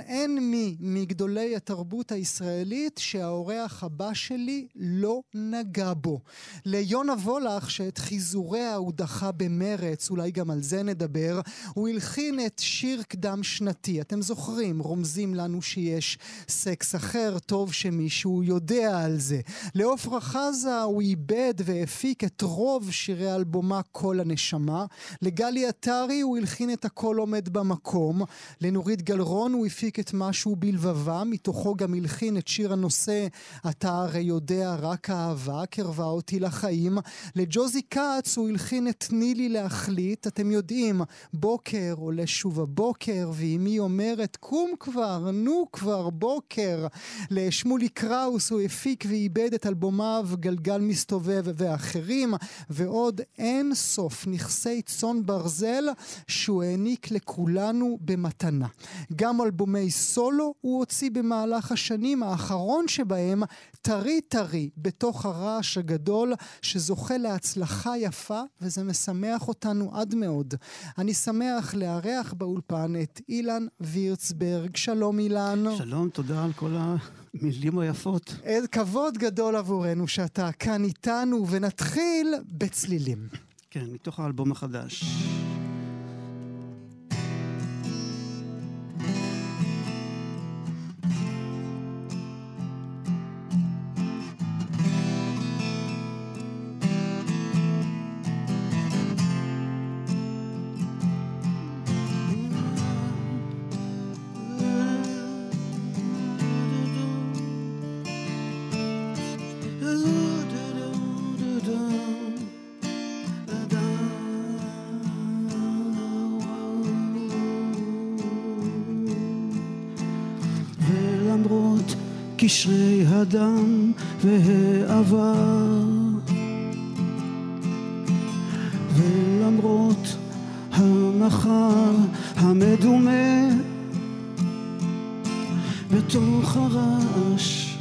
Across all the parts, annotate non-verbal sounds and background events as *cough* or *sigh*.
אין, אין מי מגדולי התרבות הישראלית שהאורח הבא שלי לא נגע בו. ליונה וולך, שאת חיזוריה הוא דחה במרץ, אולי גם על זה נדבר, הוא הלחין את שיר קדם שנתי. אתם זוכרים, רומזים לנו שיש סקס אחר, טוב שמישהו יודע על זה. לעופרה חזה הוא איבד והפיק את רוב שירי אלבומה "כל הנשמה". לגלי עטרי הוא הלחין את "הכל עומד במקום". לנורית גלרון הוא הפיק את משהו בלבבה, מתוכו גם הלחין את שיר הנושא "אתה הרי יודע רק אהבה, קרבה אותי לחיים". לג'וזי כץ הוא הלחין את "תני לי להחליט", אתם יודעים, בוקר עולה שוב הבוקר, ואמי אומרת קום כבר, נו כבר, בוקר. לשמולי קראוס הוא הפיק ועיבד את אלבומיו גלגל מסתובב ואחרים, ועוד אין סוף נכסי צאן ברזל שהוא העניק לכולנו במתנה. גם אלבומי סולו הוא הוציא במהלך השנים, האחרון שבהם טרי טרי בתוך הרעש הגדול שזוכה להצלחה יפה וזה משמח אותנו עד מאוד. אני שמח לארח באולפן את אילן וירצברג. שלום אילן. שלום, תודה על כל המילים היפות. איזה כבוד גדול עבורנו שאתה כאן איתנו ונתחיל בצלילים. כן, מתוך האלבום החדש. קשרי הדם והעבר ולמרות המחר המדומה בתוך הרעש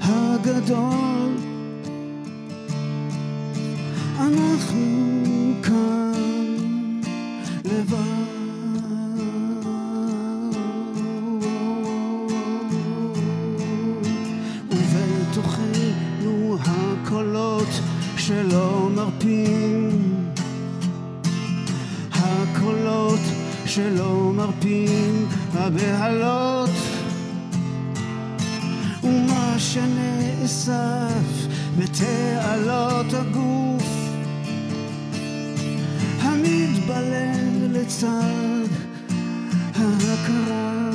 הגדול מרפים הבהלות. ומה שנאסף בתעלות הגוף המתבלל לצד ההכרה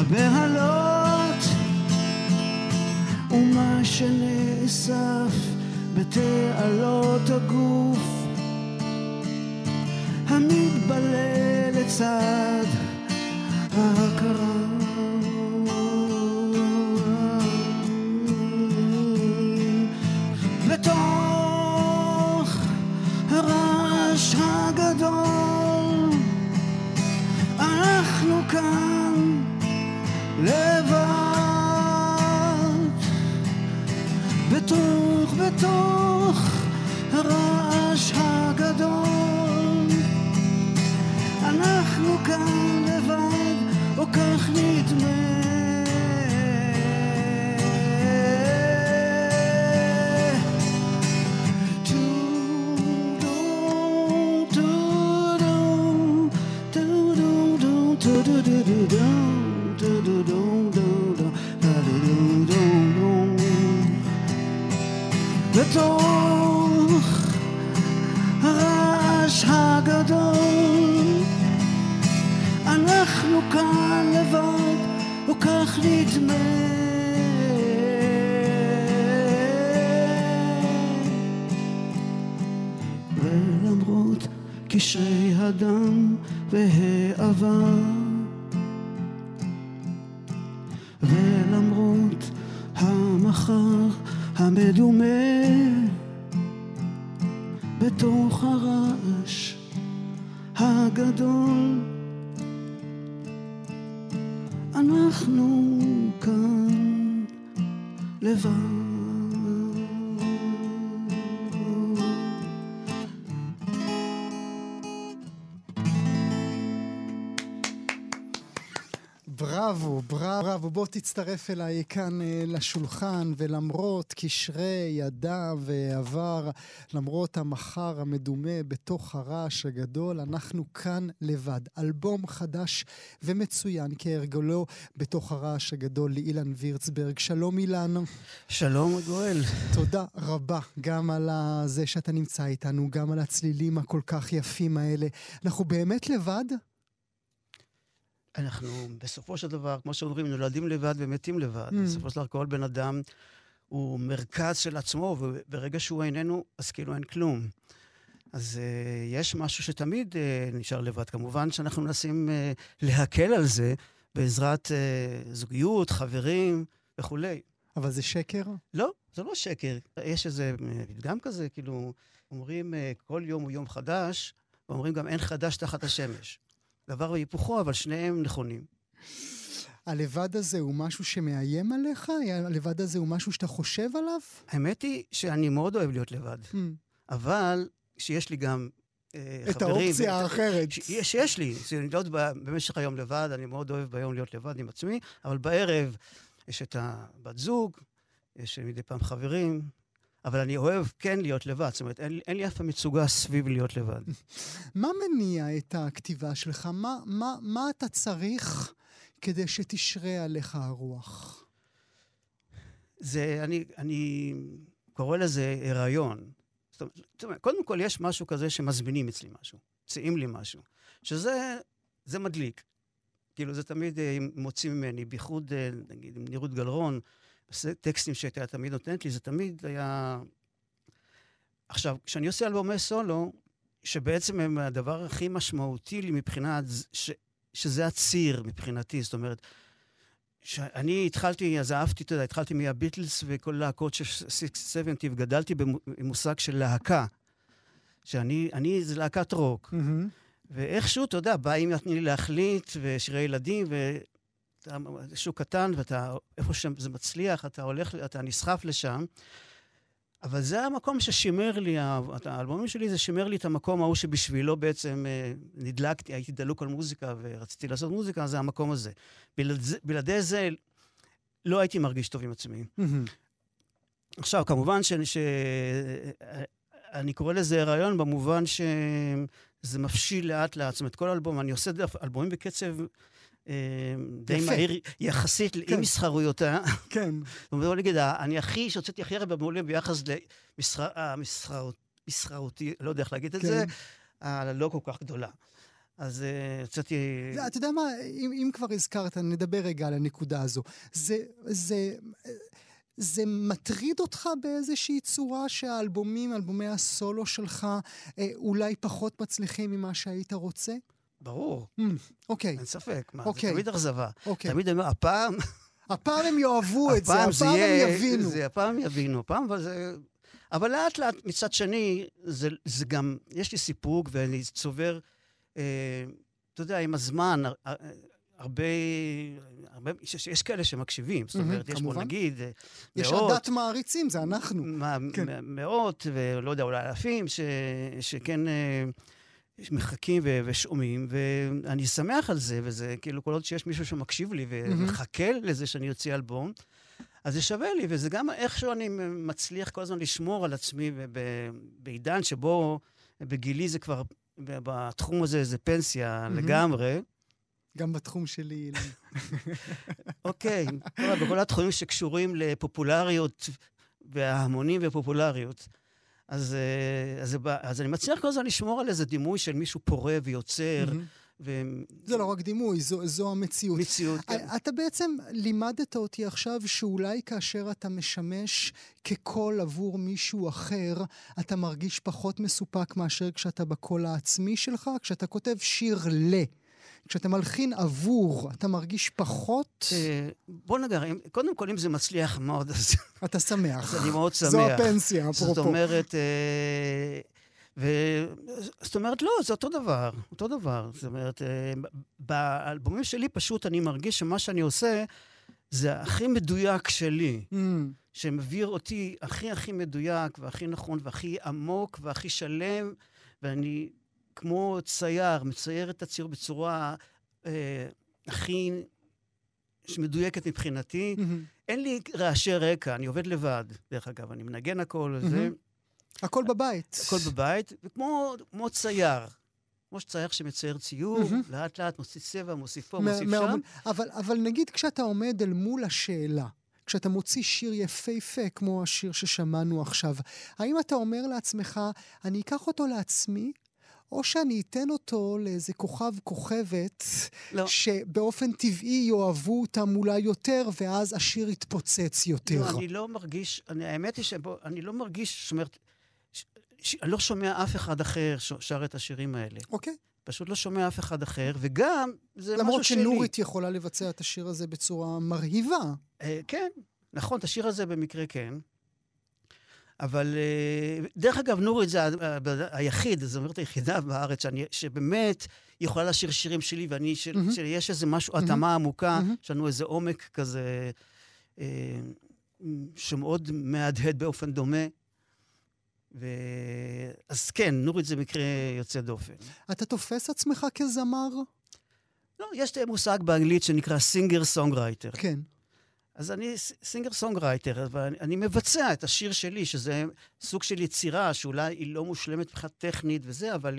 הבהלות ומה שנאסף בתעלות הגוף המתבלל לצד ההכרה. בתוך הגדול אנחנו כאן בתוך, הרעש הגדול. אנחנו כאן לבד, או כך נדמה כך נדמה. ולמרות קשרי הדם והעבר בראבו, בראבו. בוא תצטרף אליי כאן אה, לשולחן, ולמרות קשרי ידיו ועבר, למרות המחר המדומה בתוך הרעש הגדול, אנחנו כאן לבד. אלבום חדש ומצוין כהרגלו בתוך הרעש הגדול לאילן וירצברג. שלום אילן. שלום גואל. תודה רבה גם על זה שאתה נמצא איתנו, גם על הצלילים הכל כך יפים האלה. אנחנו באמת לבד? אנחנו בסופו של דבר, כמו שאומרים, נולדים לבד ומתים לבד. Mm. בסופו של דבר כל בן אדם הוא מרכז של עצמו, וברגע שהוא איננו, אז כאילו אין כלום. אז uh, יש משהו שתמיד uh, נשאר לבד. כמובן שאנחנו מנסים uh, להקל על זה בעזרת uh, זוגיות, חברים וכולי. אבל זה שקר? לא, זה לא שקר. יש איזה פתגם כזה, כאילו, אומרים uh, כל יום הוא יום חדש, ואומרים גם אין חדש תחת השמש. דבר והיפוכו, אבל שניהם נכונים. הלבד הזה הוא משהו שמאיים עליך? הלבד הזה הוא משהו שאתה חושב עליו? האמת היא שאני מאוד אוהב להיות לבד. Hmm. אבל שיש לי גם אה, את חברים... האופציה האחרת. שיש, שיש לי. להיות במשך היום לבד, אני מאוד אוהב ביום להיות לבד עם עצמי, אבל בערב יש את הבת זוג, יש מדי פעם חברים, אבל אני אוהב כן להיות לבד, זאת אומרת, אין, אין לי אף פעם מצוגה סביב להיות לבד. מה מניע את הכתיבה שלך? מה, מה, מה אתה צריך כדי שתשרה עליך הרוח? זה, אני, אני קורא לזה הריון. זאת אומרת, קודם כל יש משהו כזה שמזמינים אצלי משהו, מציעים לי משהו, שזה זה מדליק. כאילו, זה תמיד אה, מוציא ממני, בייחוד, אה, נגיד, עם נירות גלרון, טקסטים שהייתה תמיד נותנת לי, זה תמיד היה... עכשיו, כשאני עושה אלבומי סולו, שבעצם הם הדבר הכי משמעותי לי מבחינת, ש, שזה הציר מבחינתי, זאת אומרת, שאני התחלתי, אז אהבתי, אתה יודע, התחלתי מהביטלס וכל להקות של 670, וגדלתי במושג של להקה. שאני, אני, זה להקת רוק. Mm-hmm. ואיכשהו, אתה יודע, באים נתני לי להחליט, ושירי ילדים, ו... אתה שוק קטן, ואתה, איפה שזה מצליח, אתה הולך, אתה נסחף לשם. אבל זה המקום ששימר לי, האלבומים שלי זה שימר לי את המקום ההוא שבשבילו בעצם אה, נדלקתי, הייתי דלוק על מוזיקה ורציתי לעשות מוזיקה, זה המקום הזה. בלעדי, בלעדי זה לא הייתי מרגיש טוב עם עצמי. עכשיו, כמובן שאני ש... אני קורא לזה הריון במובן שזה מפשיל לאט לאט. זאת אומרת, כל אלבום, אני עושה אלבומים בקצב אה, די מהיר יחסית כן. עם מסחרויותה. כן. בוא נגיד, אני הכי, שהוצאתי הכי הרבה מעולים ביחס למסחרותי, לא יודע איך להגיד את זה, כן. הלא כל כך גדולה. אז יצאתי... אתה יודע מה, אם, אם כבר הזכרת, נדבר רגע על הנקודה הזו. זה, זה, זה מטריד אותך באיזושהי צורה שהאלבומים, אלבומי הסולו שלך, אה, אולי פחות מצליחים ממה שהיית רוצה? ברור. אוקיי. אין ספק. מה. זה תמיד אכזבה. תמיד אני אומר, הפעם... הפעם הם יאהבו את זה, הפעם הם יבינו. הפעם יבינו, הפעם, אבל זה... אבל לאט לאט, מצד שני, זה, זה גם, יש לי סיפוק ואני צובר, אה, אתה יודע, עם הזמן, הר, הרבה, הרבה, יש, יש כאלה שמקשיבים, זאת אומרת, יש פה נגיד אה, יש מאות... יש עדת מעריצים, זה אנחנו. מה, כן. מאות, ולא יודע, אולי אלפים, ש, שכן... אה, מחכים ו- ושומעים, ואני שמח על זה, וזה כאילו כל עוד שיש מישהו שמקשיב לי ומחכה לזה שאני אוציא אלבום, אז זה שווה לי, וזה גם איכשהו אני מצליח כל הזמן לשמור על עצמי בעידן שבו בגילי זה כבר, בתחום הזה זה פנסיה לגמרי. גם בתחום שלי, אילן. *laughs* אוקיי, בכל התחומים שקשורים לפופולריות וההמונים ופופולריות. אז, אה, אז, אז אני מצליח כל הזמן לשמור על איזה דימוי של מישהו פורה ויוצר, מהמם. ומציאות. זה לא רק דימוי, זו, זו המציאות. כן. אה, אתה בעצם לימדת אותי עכשיו שאולי כאשר אתה משמש כקול עבור מישהו אחר, אתה מרגיש פחות מסופק מאשר כשאתה בקול העצמי שלך, כשאתה כותב שיר ל. כשאתה מלחין עבור, אתה מרגיש פחות, אה, בוא נגר, קודם כל, אם זה מצליח מאוד, אז, *laughs* אתה שמח. אז אני מאוד *laughs* שמח. זו הפנסיה, זאת אפרופו. אומרת, אה, ו... זאת אומרת, לא, זה אותו דבר, אותו דבר. זאת אומרת, אה, באלבומים שלי פשוט אני מרגיש שמה שאני עושה זה הכי מדויק שלי, Mm, שמביא אותי הכי הכי מדויק והכי נכון והכי עמוק והכי שלם, ואני כמו צייר, מצייר את הציור בצורה אה, הכי מדויקת מבחינתי. מהמם. אין לי רעשי רקע, אני עובד לבד, דרך אגב, אני מנגן הכל וזה, מהמם. הכל בבית. הכל בבית, וכמו כמו צייר. כמו שצייר שמצייר ציור, מהמם. לאט לאט מוסיף צבע, מוסיף פה, מוסיף שם. אבל, אבל נגיד כשאתה עומד אל מול השאלה, כשאתה מוציא שיר יפהפה כמו השיר ששמענו עכשיו, האם אתה אומר לעצמך, אני אקח אותו לעצמי, או שאני אתן אותו לאיזה כוכב כוכבת, לא. שבאופן טבעי יאהבו אותם אולי יותר, ואז השיר יתפוצץ יותר? לא, אני לא מרגיש, אני, האמת היא שאני לא מרגיש, זאת אומרת, אני לא שומע אף אחד אחר שר את השירים האלה. אוקיי. פשוט לא שומע אף אחד אחר, וגם, זה משהו למרות שלי. שנורית יכולה לבצע את השיר הזה בצורה מרהיבה. אה, כן, נכון, את השיר הזה במקרה כן. אבל אה, דרך אגב, נורית זה היחיד, זאת אומרת היחידה בארץ, שאני, שבאמת יכולה לשיר שירים שלי, ואני, של, מהמם. שיש איזה משהו, מהמם. התאמה עמוקה, מהמם. יש לנו איזה עומק כזה, אה, שמאוד מהדהד באופן דומה. ו... אז כן, נורית זה מקרה יוצא דופן. אתה תופס עצמך כזמר? לא, יש מושג באנגלית שנקרא singer songwriter. כן. אז אני singer songwriter, אבל אני, אני מבצע את השיר שלי, שזה סוג של יצירה שאולי היא לא מושלמת מבחינה טכנית וזה, אבל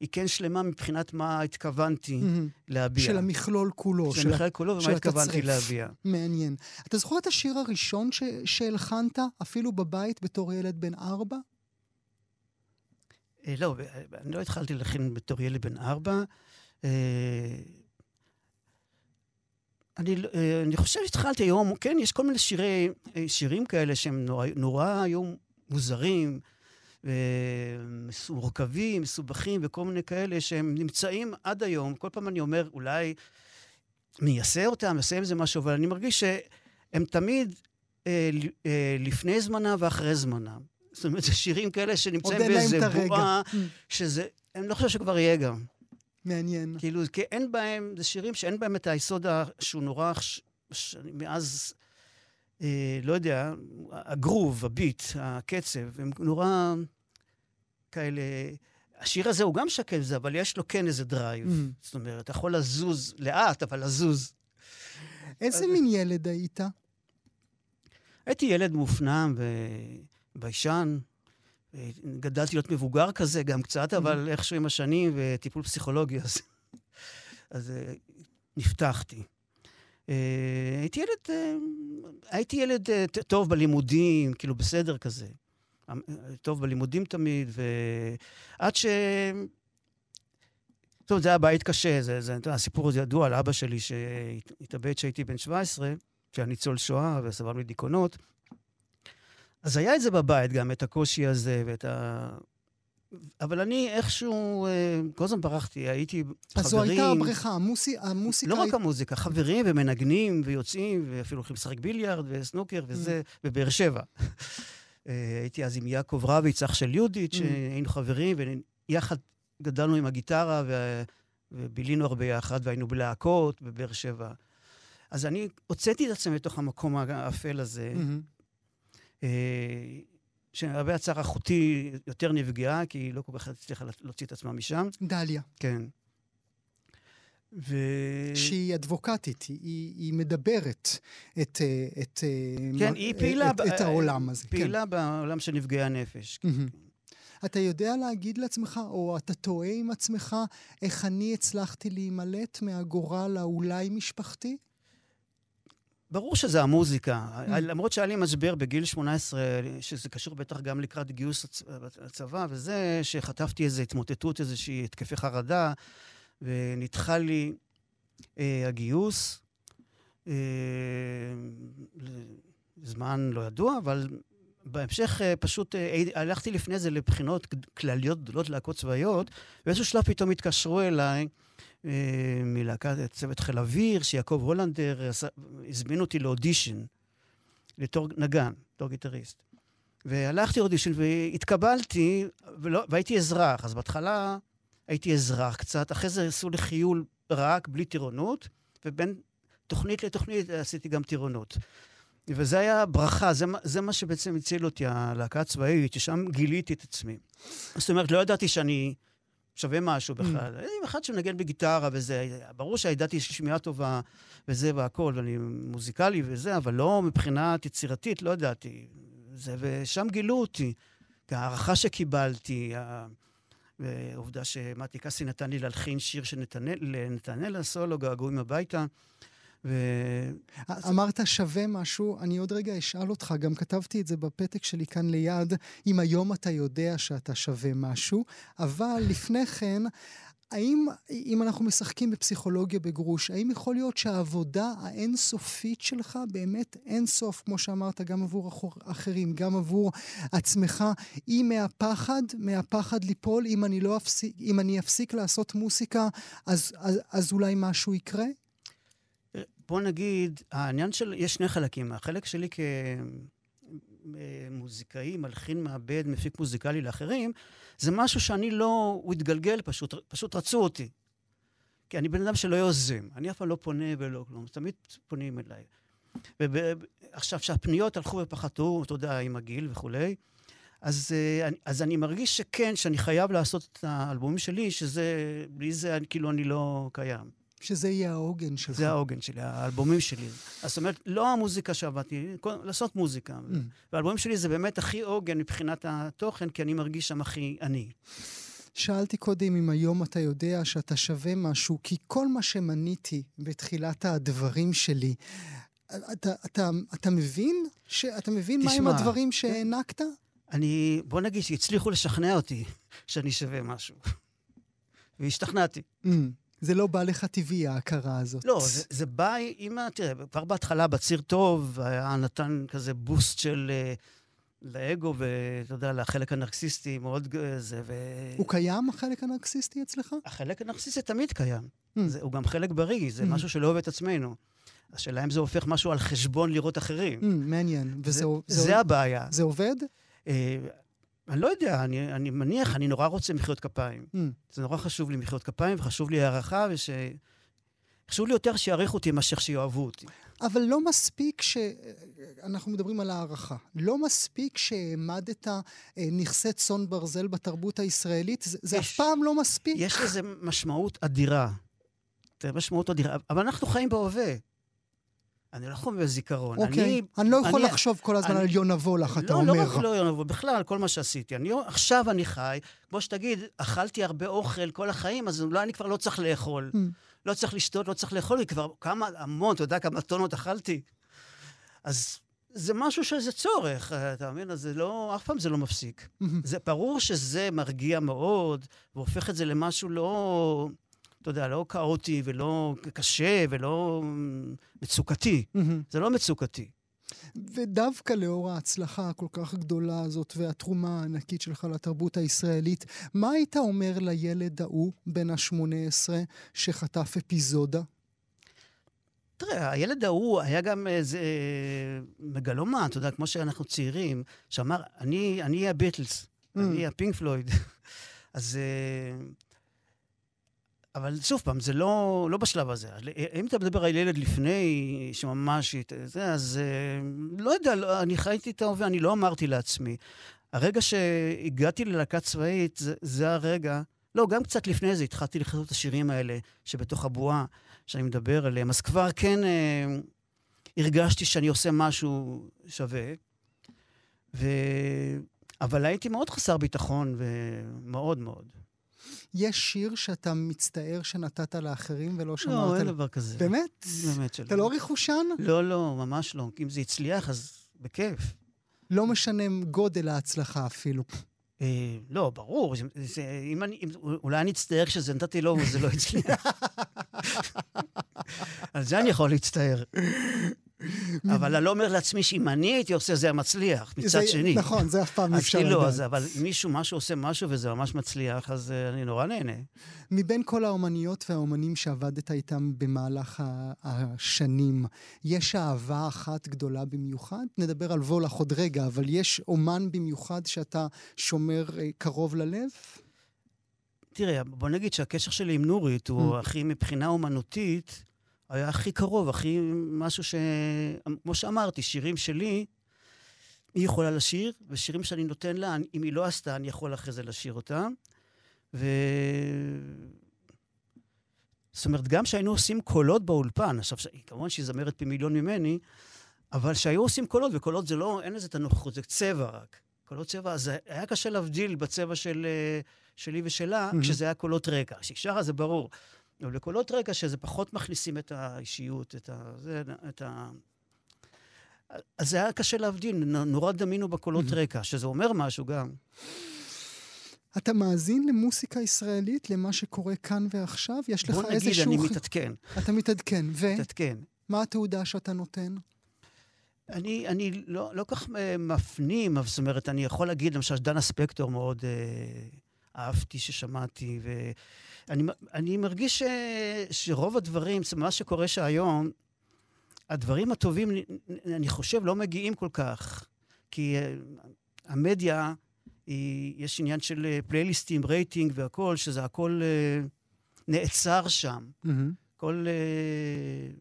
היא כן שלמה מבחינת מה התכוונתי מהמם. להביע. של המכלול כולו. של המכלול כולו של ומה התכוונתי. להביע. מעניין. אתה זוכר את השיר הראשון ש- שהלחנת, אפילו בבית, בתור ילד בן ארבע? אה, לא, אה, אני לא התחלתי להכין בתור ילד בן ארבע. אה, אני, לא- אה, אני חושב שהתחלתי היום, כן, יש כל מיני שירי, אה, שירים כאלה שהם נורא, נורא היו מוזרים, ומורכבים, מסובכים, וכל מיני כאלה שהם נמצאים עד היום. כל פעם אני אומר, אולי אעשה אותם, אעשה עם זה משהו, אבל אני מרגיש שהם תמיד אה, אה, לפני זמנם ואחרי זמנם. זאת אומרת, זה שירים כאלה שנמצאים באיזה. בועה, ממ, שזה, אני לא חושב שכבר יהיה גם. מעניין. כאילו, כי אין בהם, זה שירים שאין בהם את היסוד שהוא נורא, ש, ש, מאז, אה, לא יודע, הגרוב, הביט, הקצב, הם נורא כאלה... השיר הזה הוא גם שקט וזה, אבל יש לו כן איזה דרייב. ממ. זאת אומרת, אתה יכול לזוז לאט, אבל לזוז. איזה מין ילד היית? הייתי ילד מופנם וביישן. גדלתי להיות מבוגר כזה גם קצת, אבל איכשהו עם השנים וטיפול פסיכולוגי, אז, אז אה, נפתחתי. אה, הייתי ילד, אה, הייתי ילד טוב בלימודים, כאילו בסדר כזה. אה, טוב בלימודים תמיד, ועד ש... טוב, זה היה בית קשה, זה, זה, הסיפור הזה ידוע על אבא שלי שהתאבד כשהייתי בן 17, שהיה ניצול שואה וסבל מדיכאונות. אז היה את זה בבית גם, את הקושי הזה ואת ה... אבל אני איכשהו, אה, כל הזמן ברחתי, הייתי אז זו חברים... הייתה הבריכה, המוסי- המוסיקה... לא רק המוזיקה, חברים ומנגנים ויוצאים, ואפילו הולכים לשחק ביליארד וסנוקר וזה, בבאר שבע. *laughs* אה, הייתי אז עם יעקב רביץ, אח של יהודית, Mm. שהיינו חברים, ויחד גדלנו עם הגיטרה, ו- ובילינו הרבה יחד, והיינו בלהקות בבאר שבע. אז אני הוצאתי את עצמי מתוך המקום האפל הזה, מהמם. אה, שהרבה הצער אחותי יותר נפגעה, כי היא לא כל כך הצליחה להוציא את עצמה משם. דליה, כן. ו... שהיא אדבוקטית, היא- היא מדברת את... אה, את, אה, כן, מה- היא פעילה... את- ב- את העולם הזה. כן. פעילה בעולם של נפגעי הנפש. מהמם. אתה יודע להגיד לעצמך, או אתה תוהה עם עצמך, איך אני הצלחתי להימלט מהגורל האולי משפחתי? ברור שזה המוזיקה. Mm. למרות שהיה לי משבר בגיל 18, שזה קשור בטח גם לקראת גיוס הצבא וזה, שחטפתי איזו התמוטטות, איזושהי התקפי חרדה, ונדחה לי אה, הגיוס. אה, זמן לא ידוע, אבל בהמשך אה, פשוט אה, הלכתי לפני זה לבחינות כלליות גדולות להקות צבאיות, ובאיזשהו שלב פתאום התקשרו אליי מלהקת צוות חיל אוויר, שיעקב הולנדר הזמין אותי לאודישן, לתור נגן, בתור גיטריסט. והלכתי לאודישן והתקבלתי, ולא, והייתי אזרח. אז בהתחלה הייתי אזרח קצת, אחרי זה עשו לי חיול רק, בלי טירונות, ובין תוכנית לתוכנית עשיתי גם טירונות. וזה היה ברכה, זה, זה מה שבעצם הציל אותי, הלהקה הצבאית, ששם גיליתי את עצמי. זאת אומרת, לא ידעתי שאני שווה משהו בכלל. Mm. אחד שמנגן בגיטרה וזה, ברור שידעתי שמיעה טובה וזה והכול, ואני מוזיקלי וזה, אבל לא מבחינת יצירתית, לא ידעתי. זה, ושם גילו אותי. הערכה שקיבלתי, העובדה שמתי קסי נתן לי להלחין שיר של נתנאל הסולו, געגועים הביתה. ו... אמרת שווה משהו, אני עוד רגע אשאל אותך, גם כתבתי את זה בפתק שלי כאן ליד, אם היום אתה יודע שאתה שווה משהו, אבל לפני כן, האם, אם אנחנו משחקים בפסיכולוגיה בגרוש, האם יכול להיות שהעבודה האינסופית שלך, באמת אינסוף, כמו שאמרת, גם עבור אחרים, גם עבור עצמך, היא מהפחד, מהפחד ליפול, אם אני, לא אפסיק, אם אני אפסיק לעשות מוסיקה, אז, אז, אז אולי משהו יקרה? בוא נגיד, העניין של, יש שני חלקים. החלק שלי כמוזיקאי, מלחין, מעבד, מפיק מוזיקלי לאחרים, זה משהו שאני לא, הוא התגלגל פשוט, פשוט רצו אותי. כי אני בן אדם שלא יוזם, אני אף פעם לא פונה ולא כלום, תמיד פונים אליי. ועכשיו, כשהפניות הלכו ופחתו, אתה יודע, עם הגיל וכולי, אז, אה, אז אני מרגיש שכן, שאני חייב לעשות את האלבומים שלי, שזה, בלי זה כאילו אני לא קיים. שזה יהיה העוגן שלך. זה העוגן שלי, האלבומים שלי. זאת אומרת, לא המוזיקה שעבדתי, לעשות מוזיקה. Mm. והאלבומים שלי זה באמת הכי עוגן מבחינת התוכן, כי אני מרגיש שם הכי אני. שאלתי קודם אם היום אתה יודע שאתה שווה משהו, כי כל מה שמניתי בתחילת הדברים שלי, אתה, אתה, אתה מבין? ש, אתה מבין תשמע, מהם הדברים שהענקת? אני, בוא נגיד שהצליחו לשכנע אותי שאני שווה משהו. *laughs* והשתכנעתי. Mm. זה לא בא לך טבעי, ההכרה הזאת. לא, זה, זה בא עם ה... תראה, כבר בהתחלה, בציר טוב, היה נתן כזה בוסט של... uh, לאגו, ואתה יודע, לחלק הנרקסיסטי מאוד זה, ו... הוא קיים, החלק הנרקסיסטי אצלך? החלק הנרקסיסטי תמיד קיים. Mm. זה, הוא גם חלק בריא, זה mm. משהו שלא אוהב את עצמנו. השאלה אם זה הופך משהו על חשבון לראות אחרים. Mm, מעניין. וזה... זה, זה, זה הבעיה. זה עובד? אה, אני לא יודע, אני, אני מניח, אני נורא רוצה מחיאות כפיים. Mm. זה נורא חשוב לי מחיאות כפיים, וחשוב לי הערכה, וש... חשוב לי יותר שיעריכו אותי מאשר שיאהבו אותי. אבל לא מספיק ש... אנחנו מדברים על הערכה. לא מספיק שהעמדת אה, נכסי צאן ברזל בתרבות הישראלית, זה, זה אף פעם לא מספיק. יש לזה משמעות אדירה. משמעות אדירה. אבל אנחנו חיים בהווה. אני לא חווה זיכרון. אוקיי, אני, אני לא יכול אני, לחשוב כל הזמן אני, על יונה וולך, אתה לא, אומר. לא, לא רק לא יונה וולך, בכלל, כל מה שעשיתי. אני, עכשיו אני חי, כמו שתגיד, אכלתי הרבה אוכל כל החיים, אז אולי אני כבר לא צריך לאכול. Mm. לא צריך לשתות, לא צריך לאכול, כי כבר כמה, המון, אתה יודע כמה טונות אכלתי. אז זה משהו שזה צורך, אתה מבין? אז זה לא, אף פעם זה לא מפסיק. Mm-hmm. זה ברור שזה מרגיע מאוד, והופך את זה למשהו לא... אתה יודע, לא כאוטי ולא קשה ולא מצוקתי. Mm-hmm. זה לא מצוקתי. ודווקא לאור ההצלחה הכל כך גדולה הזאת והתרומה הענקית שלך לתרבות הישראלית, מה היית אומר לילד ההוא, בן ה-18, שחטף אפיזודה? תראה, הילד ההוא היה גם איזה מגלומן, אתה יודע, כמו שאנחנו צעירים, שאמר, אני אהיה הביטלס, mm. אני הפינק פלויד. *laughs* אז... Uh, אבל שוב פעם, זה לא, לא בשלב הזה. אם אתה מדבר על ילד לפני, שממש... זה, אז לא יודע, לא, אני חייתי את ההווה, אני לא אמרתי לעצמי. הרגע שהגעתי ללהקה צבאית, זה, זה הרגע... לא, גם קצת לפני זה התחלתי לכתוב את השירים האלה שבתוך הבועה, שאני מדבר עליהם. אז כבר כן אה, הרגשתי שאני עושה משהו שווה. ו... אבל הייתי מאוד חסר ביטחון, ומאוד מאוד. יש שיר שאתה מצטער שנתת לאחרים ולא שמרת... לא, אין דבר כזה. באמת? באמת שלא. אתה לא ריחושן? לא, לא, ממש לא. אם זה הצליח, אז בכיף. לא משנה גודל ההצלחה אפילו. אה, לא, ברור. זה, זה, אם אני, אם, אולי אני אצטער כשזה נתתי לו וזה לא הצליח. *laughs* על זה אני יכול להצטער. אבל אני לא אומר לעצמי שאם אני הייתי עושה זה היה מצליח, מצד זה- שני. נכון, זה אף פעם אי אז אפשר כאילו, לדעת. אז, אבל אם מישהו, משהו עושה משהו וזה ממש מצליח, אז uh, אני נורא נהנה. מבין כל האומניות והאומנים שעבדת איתם במהלך השנים, יש אהבה אחת גדולה במיוחד? נדבר על וולך עוד רגע, אבל יש אומן במיוחד שאתה שומר אה, קרוב ללב? תראה, בוא נגיד שהקשר שלי עם נורית הוא Mm. הכי, מבחינה אומנותית, היה הכי קרוב, הכי משהו ש... כמו שאמרתי, שירים שלי, היא יכולה לשיר, ושירים שאני נותן לה, אני- אם היא לא עשתה, אני יכול אחרי זה לשיר אותם. ו... זאת אומרת, גם כשהיינו עושים קולות באולפן, עכשיו, ש- כמובן שהיא זמרת פי מיליון ממני, אבל כשהיו עושים קולות, וקולות זה לא, אין לזה את הנוכחות, זה צבע רק. קולות צבע, אז היה קשה להבדיל בצבע של, אה, שלי ושלה, מהמם. כשזה היה קולות רקע. כשהיא שרה זה ברור. לקולות רקע, שזה פחות מכניסים את האישיות, את ה... זה, את ה... אז זה היה קשה להבדיל, נורא דמינו בקולות. רקע, שזה אומר משהו גם. אתה מאזין למוסיקה ישראלית, למה שקורה כאן ועכשיו? יש לך בוא נגיד, איזשהו... אני מתעדכן, אתה מתעדכן. ומה מתעדכן. התעודה שאתה נותן? אני, אני לא, לא כך אה, מפנים, זאת אומרת, אני יכול להגיד, למשל, דנה ספקטור מאוד אה, אהבתי ששמעתי, ואני אני מרגיש ש, שרוב הדברים, מה שקורה שהיום, הדברים הטובים, אני- אני חושב, לא מגיעים כל כך, כי אה, המדיה, היא, יש עניין של אה, פלייליסטים, רייטינג והכול, שזה הכל אה, נעצר שם. מהמם. כל... אה,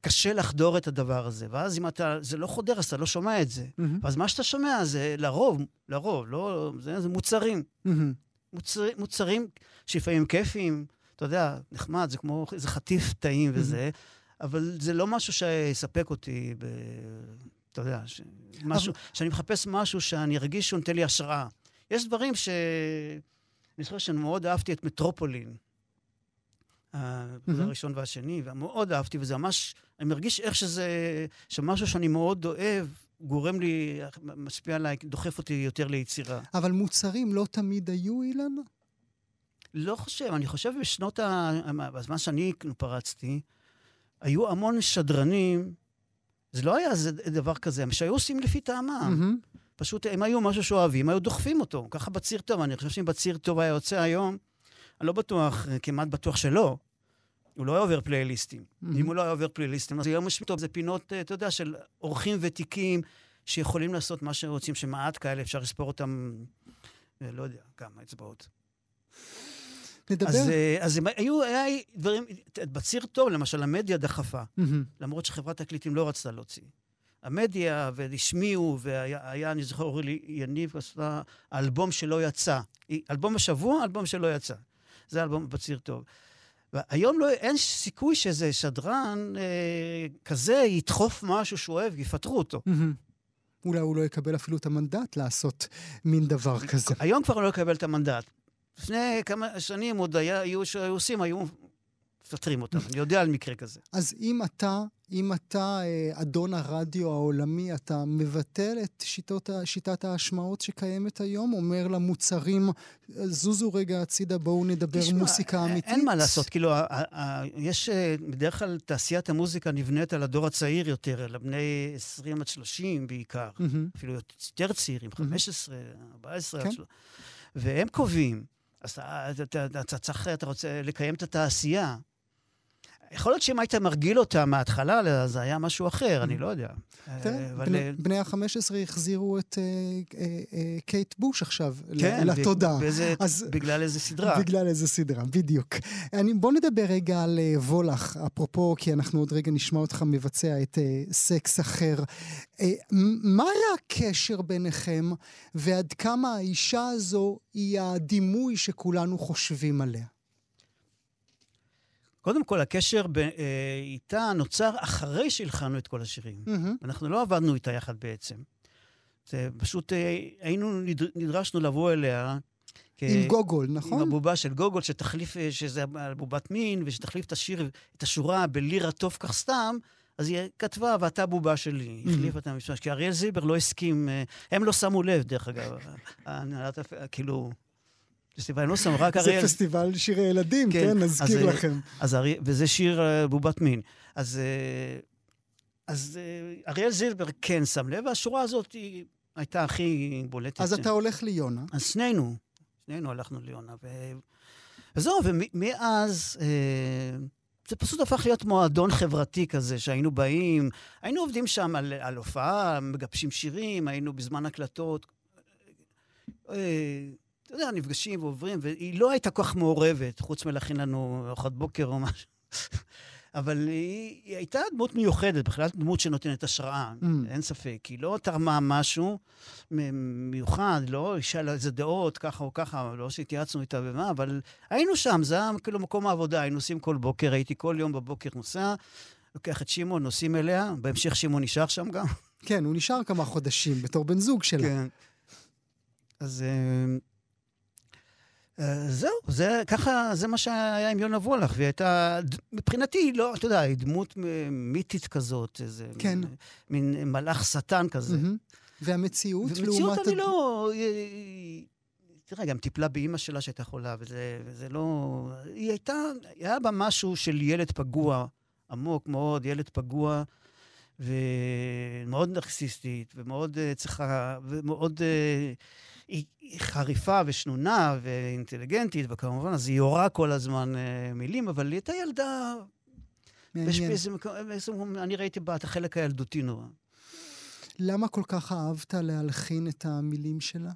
קשה לחדור את הדבר הזה, ואז אם אתה... זה לא חודר, אז אתה לא שומע את זה. מהמם. אז מה שאתה שומע זה לרוב, לרוב, לא... זה, זה מוצרים. מהמם. מוצר, מוצרים שלפעמים כיפיים, אתה יודע, נחמד, זה כמו איזה חטיף טעים וזה, אבל זה לא משהו שיספק אותי ב... אתה יודע, ש... משהו, שאני מחפש משהו שאני ארגיש שהוא נותן לי השראה. יש דברים ש... אני זוכר שאני מאוד אהבתי את מטרופולין. זה הראשון והשני, ומאוד אהבתי, וזה ממש, אני מרגיש איך שזה, שמשהו שאני מאוד אוהב, גורם לי, משפיע עליי, דוחף אותי יותר ליצירה. אבל מוצרים לא תמיד היו, אילן? לא חושב, אני חושב בשנות ה... בזמן שאני כאילו פרצתי, היו המון שדרנים, זה לא היה דבר כזה, הם שהיו עושים לפי טעמם. מהמם. פשוט הם היו משהו שאוהבים, היו דוחפים אותו. ככה בציר טוב, אני חושב שאם בציר טוב היה יוצא היום, אני לא בטוח, כמעט בטוח שלא. הוא לא היה עובר פלייליסטים. מהמם. אם הוא לא היה עובר פלייליסטים, אז היום יש טוב, זה פינות, אה, אתה יודע, של אורחים ותיקים שיכולים לעשות מה שרוצים, שמעט כאלה, אפשר לספור אותם, אה, לא יודע, כמה אצבעות. נדבר. אז, אה, אז הם היו, היה דברים, בציר טוב, למשל, המדיה דחפה, מהמם. למרות שחברת תקליטים לא רצתה להוציא. המדיה, והשמיעו, והיה, היה, אני זוכר, אורלי יניב עשתה אלבום שלא יצא. אלבום השבוע, אלבום שלא יצא. זה אלבום בציר טוב. והיום לא, אין סיכוי שאיזה שדרן אה, כזה ידחוף משהו שהוא אוהב, יפטרו אותו. מהמם. אולי הוא לא יקבל אפילו את המנדט לעשות מין דבר כזה. היום כבר לא יקבל את המנדט. לפני כמה שנים עוד היה, היו שהיו עושים, היו מפטרים אותם. אני יודע על מקרה כזה. אז אם אתה, אם אתה אה, אדון הרדיו העולמי, אתה מבטל את שיטות, שיטת ההשמעות שקיימת היום? אומר למוצרים, זוזו רגע הצידה, בואו נדבר תשמע, מוסיקה אין- אמיתית? אין מה לעשות, כאילו, יש, אה, בדרך כלל תעשיית המוזיקה נבנית על הדור הצעיר יותר, על הבני 20 עד 30 בעיקר, מהמם. אפילו יותר צעירים, 15, 14 עד כן. 30, והם קובעים. אז אתה, אתה, אתה, אתה צריך, אתה רוצה לקיים את התעשייה. יכול להיות שאם היית מרגיל אותה מההתחלה, זה היה משהו אחר, אני לא יודע. תראה, אה, בני- אה, בני ה-15 החזירו את אה, קייט בוש עכשיו כן, לתודעה. אז- בגלל איזה סדרה. בגלל איזה סדרה, בדיוק. אני, בוא נדבר רגע על וולך, אפרופו, כי אנחנו עוד רגע נשמע אותך מבצע את סקס אחר. מה היה הקשר ביניכם, ועד כמה האישה הזו היא הדימוי שכולנו חושבים עליה? קודם כל, הקשר ב, אה, איתה נוצר אחרי שהלחנו את כל השירים. מהמם. אנחנו לא עבדנו איתה יחד בעצם. זה פשוט אה, היינו, נדר- נדרשנו לבוא אליה. כ- עם גוגול, עם נכון? הבובה של גוגול, שתחליף, אה, שזה בובת מין, ושתחליף את השיר, את השורה בלירה טוב כך סתם, אז היא כתבה, ואתה בובה שלי. החליפה את המשפט, כי אריאל זילבר לא הסכים, אה, הם לא שמו לב, דרך אגב. *laughs* ההנהלת, הפ- כאילו, פסטיבל, הם לא רק זה אריאל... פסטיבל שירי ילדים, כן, כן? אז, נזכיר אה, לכם. אז ארי... וזה שיר אה, בובת מין. אז, אה, אז אריאל זילבר כן שם לב, והשורה הזאת היא הייתה הכי בולטת. אז אתה הולך ליונה. אז שנינו, שנינו הלכנו ליונה. ו... וזהו, ומאז זה פשוט הפך להיות מועדון חברתי כזה, שהיינו באים, היינו עובדים שם על, על הופעה, מגבשים שירים, היינו בזמן הקלטות. אתה יודע, נפגשים ועוברים, והיא לא הייתה כל כך מעורבת, חוץ מלהכין לנו ארוחת בוקר או משהו. *laughs* אבל היא, היא הייתה דמות מיוחדת, בכלל דמות שנותנת השראה, Mm. אין ספק. היא לא תרמה משהו מיוחד, לא אישה לה איזה דעות, ככה או ככה, לא שהתייעצנו איתה ומה, אבל היינו שם, זה היה כאילו מקום העבודה, היינו נוסעים כל בוקר, הייתי כל יום בבוקר נוסע, לוקח את שמעון, נוסעים אליה, בהמשך שמעון נשאר שם גם. כן, הוא נשאר כמה חודשים בתור בן זוג שלה. כן. אז אה, זהו, זה ככה, זה מה שהיה עם יונה וולך, והיא הייתה, מבחינתי, היא לא, אתה יודע, היא דמות מיתית כזאת, איזה... כן. מין, מין מלאך שטן כזה. מהמם. והמציאות, לעומת... אני הד- לא... תראה, גם טיפלה באימא שלה שהייתה חולה, וזה, וזה לא... היא הייתה... היה בה משהו של ילד פגוע, עמוק מאוד, ילד פגוע, ומאוד נרקסיסטית, ומאוד uh, צריכה... ומאוד... Uh, היא, היא חריפה ושנונה ואינטליגנטית, וכמובן, אז היא יורה כל הזמן uh, מילים, אבל היא הייתה ילדה... מקום, באיזה מקום, אני ראיתי בה את החלק הילדותי נורא. למה כל כך אהבת להלחין את המילים שלה?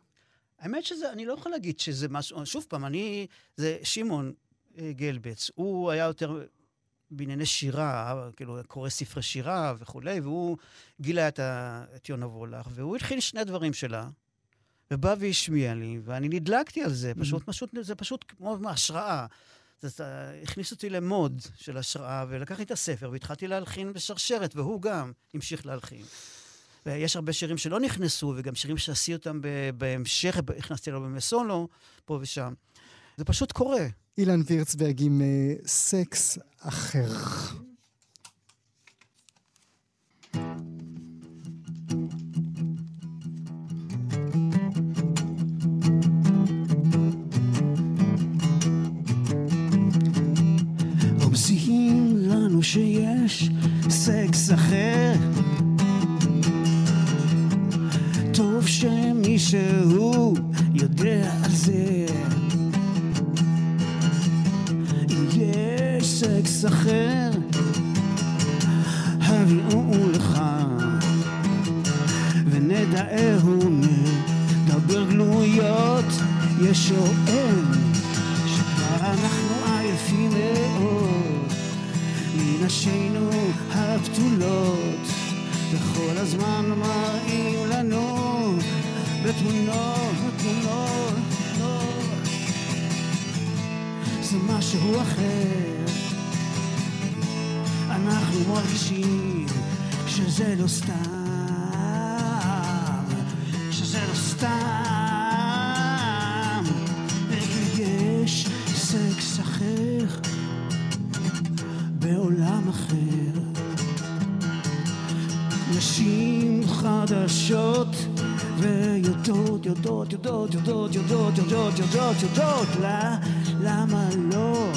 האמת שזה, אני לא יכול להגיד שזה משהו, שוב פעם, אני, זה שמעון אה, גלבץ, הוא היה יותר בענייני שירה, כאילו, קורא ספרי שירה וכולי, והוא גילה את, ה, את יונה וולך, והוא התחיל שני דברים שלה, ובא והשמיע לי, ואני נדלקתי על זה, פשוט, פשוט, זה פשוט כמו השראה. זה, הכניס אותי למוד של השראה, ולקחתי את הספר והתחלתי להלחין בשרשרת, והוא גם המשיך להלחין. ויש הרבה שירים שלא נכנסו, וגם שירים שעשי אותם בהמשך, הכנסתי לו בימי סולו, פה ושם. זה פשוט קורה. אילן וירצברג עם אה, סקס אחר. רומזים סתם ויש סקס אחר בעולם אחר נשים חדשות ויודעות, יודעות, יודעות, יודעות, יודעות, יודעות, יודעות, יודעות, למה לא?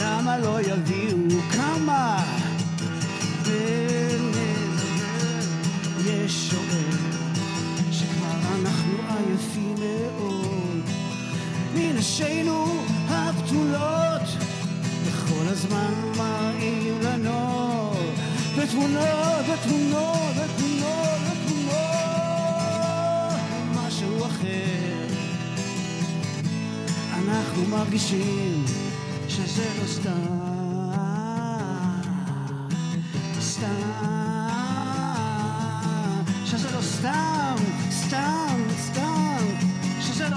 למה לא יביאו כמה? יש שואל עייפים מאוד. מנשינו הבתולות וכל הזמן מראים לנו. בתמונות, בתמונות, בתמונות, בתמונות משהו אחר. אנחנו מרגישים שזה לא סתם. סתם. שזה לא סתם, סתם,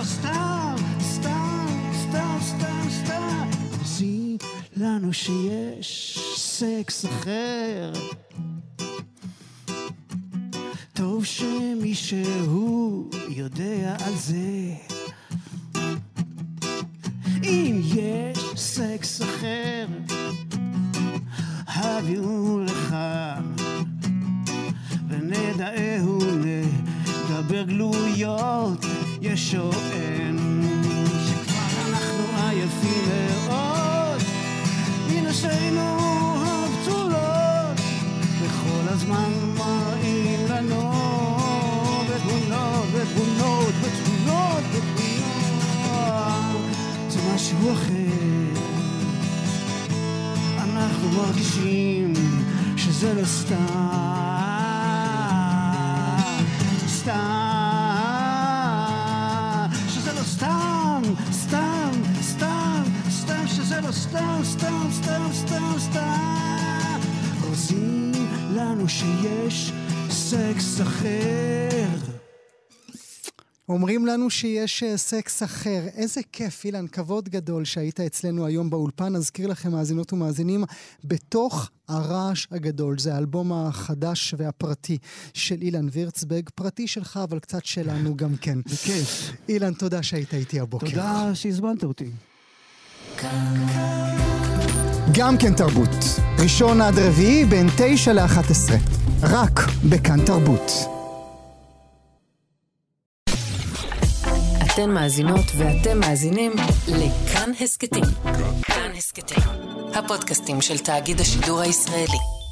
סתם, סתם, סתם, סתם, סתם עושים לנו שיש סקס אחר טוב שמישהו יודע על זה. אם יש סקס אחר, הביאו לכאן, ונדעהו נדבר גלויות, יש או אין, שכבר אנחנו עייפים מאוד, מנשינו הבתולות, וכל הזמן מראים לנו בתמונות, בתמונות, בתמונות, בתמונות, זה משהו אחר. אנחנו מרגישים שזה לא סתם, אחר. אומרים לנו שיש אה, סקס אחר. איזה כיף, אילן, כבוד גדול שהיית אצלנו היום באולפן. אזכיר לכם, מאזינות ומאזינים, בתוך הרעש הגדול. זה האלבום החדש והפרטי של אילן וירצברג. פרטי שלך, אבל קצת שלנו *laughs* גם כן. בכיף. אילן, תודה שהיית איתי הבוקר. תודה שהזמנת אותי. גם כן תרבות. ראשון עד רביעי בין תשע לאחת עשרה. רק בכאן תרבות. אתן מאזינות ואתם מאזינים לכאן הסכתים. כאן הסכתים, הפודקאסטים של תאגיד השידור הישראלי.